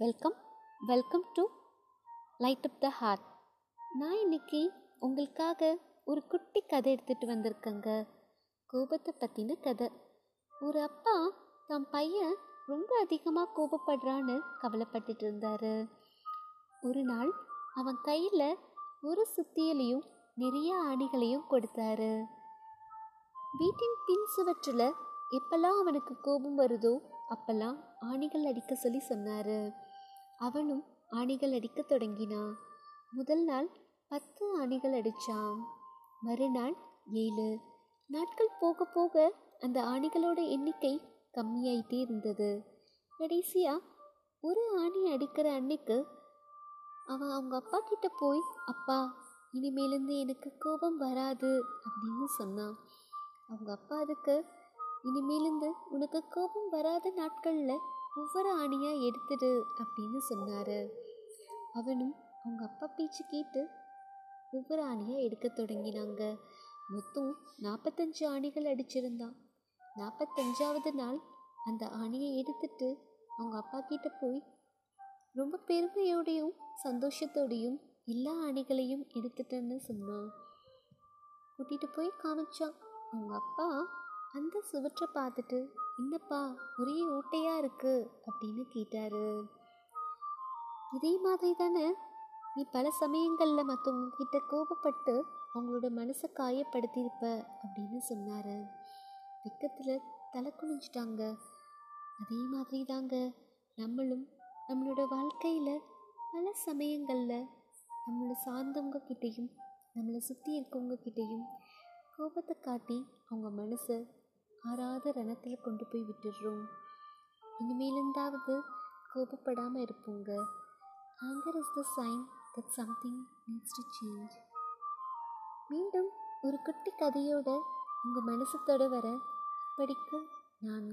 Welcome welcome to light up the heart நான் இன்னைக்கு உங்களுக்காக ஒரு குட்டி கதை எடுத்துகிட்டு வந்திருக்கேங்க. கோபத்தை பற்றின கதை. ஒரு அப்பா தன் பையன் ரொம்ப அதிகமாக கோபப்படுறான்னு கவலைப்பட்டுட்டு இருந்தார். ஒரு நாள் அவன் கையில் ஒரு சுத்தியலையும் நிறைய ஆணிகளையும் கொடுத்தாரு. வீட்டின் பின் சுவற்றில் எப்பெல்லாம் அவனுக்கு கோபம் வருதோ அப்பெல்லாம் ஆணிகள் அடிக்க சொல்லி சொன்னார். அவனும் ஆணிகள் அடிக்க தொடங்கினான். முதல் நாள் பத்து ஆணிகள் அடித்தான் மறுநாள் ஏழு. நாட்கள் போக போக அந்த ஆணிகளோட எண்ணிக்கை கம்மியாயிட்டே இருந்தது. கடைசியாக ஒரு ஆணி அடிக்கிற அன்னைக்கு அவன் அவங்க அப்பா கிட்ட போய் அப்பா இனிமேலேருந்து எனக்கு கோபம் வராது அப்படின்னு சொன்னான் அவங்க அப்பா அதுக்கு இனிமேலேருந்து உனக்கு கோபம் வராத நாட்களில் ஒவ்வொரு ஆணியாக எடுத்துடு அப்படின்னு சொன்னார். அவனும் அவங்க அப்பா பேச்சு கேட்டு ஒவ்வொரு ஆணியாக எடுக்க தொடங்கினாங்க. மொத்தம் நாற்பத்தஞ்சு ஆணிகள் அடிச்சிருந்தான். நாற்பத்தஞ்சாவது நாள் அந்த ஆணியை எடுத்துட்டு அவங்க அப்பா கிட்ட போய் ரொம்ப பெருமையோடையும் சந்தோஷத்தோடையும் எல்லா ஆணிகளையும் எடுத்துட்டேன்னு சொன்னான். கூட்டிகிட்டு போய் காமிச்சான். அவங்க அப்பா அந்த சுவற்றை பார்த்துட்டு என்னப்பா ஒரே ஓட்டையாக இருக்குது அப்படின்னு கேட்டாரு. இதே மாதிரி தானே நீ பல சமயங்களில் மற்றவங்க கிட்ட கோபப்பட்டு அவங்களோட மனசை காயப்படுத்தியிருப்ப அப்படின்னு சொன்னார். வெக்கத்தில் தலை குனிஞ்சிட்டாங்க. அதே மாதிரி தாங்க நம்மளும் நம்மளோட வாழ்க்கையில் பல சமயங்களில் நம்மளை சார்ந்தவங்க கிட்டேயும் நம்மளை சுற்றி இருக்கவங்க கிட்டேயும் கோபத்தை காட்டி அவங்க மனசை ஆறாத ரணத்தில் கொண்டு போய் விட்டுடுறோம். இனிமேலிருந்தாவது கோபப்படாமல் இருப்போங்க. Anger is the sign that something needs to change மீண்டும் ஒரு குட்டி கதையோட உங்கள் மனசு தொட வர படிக்க நான்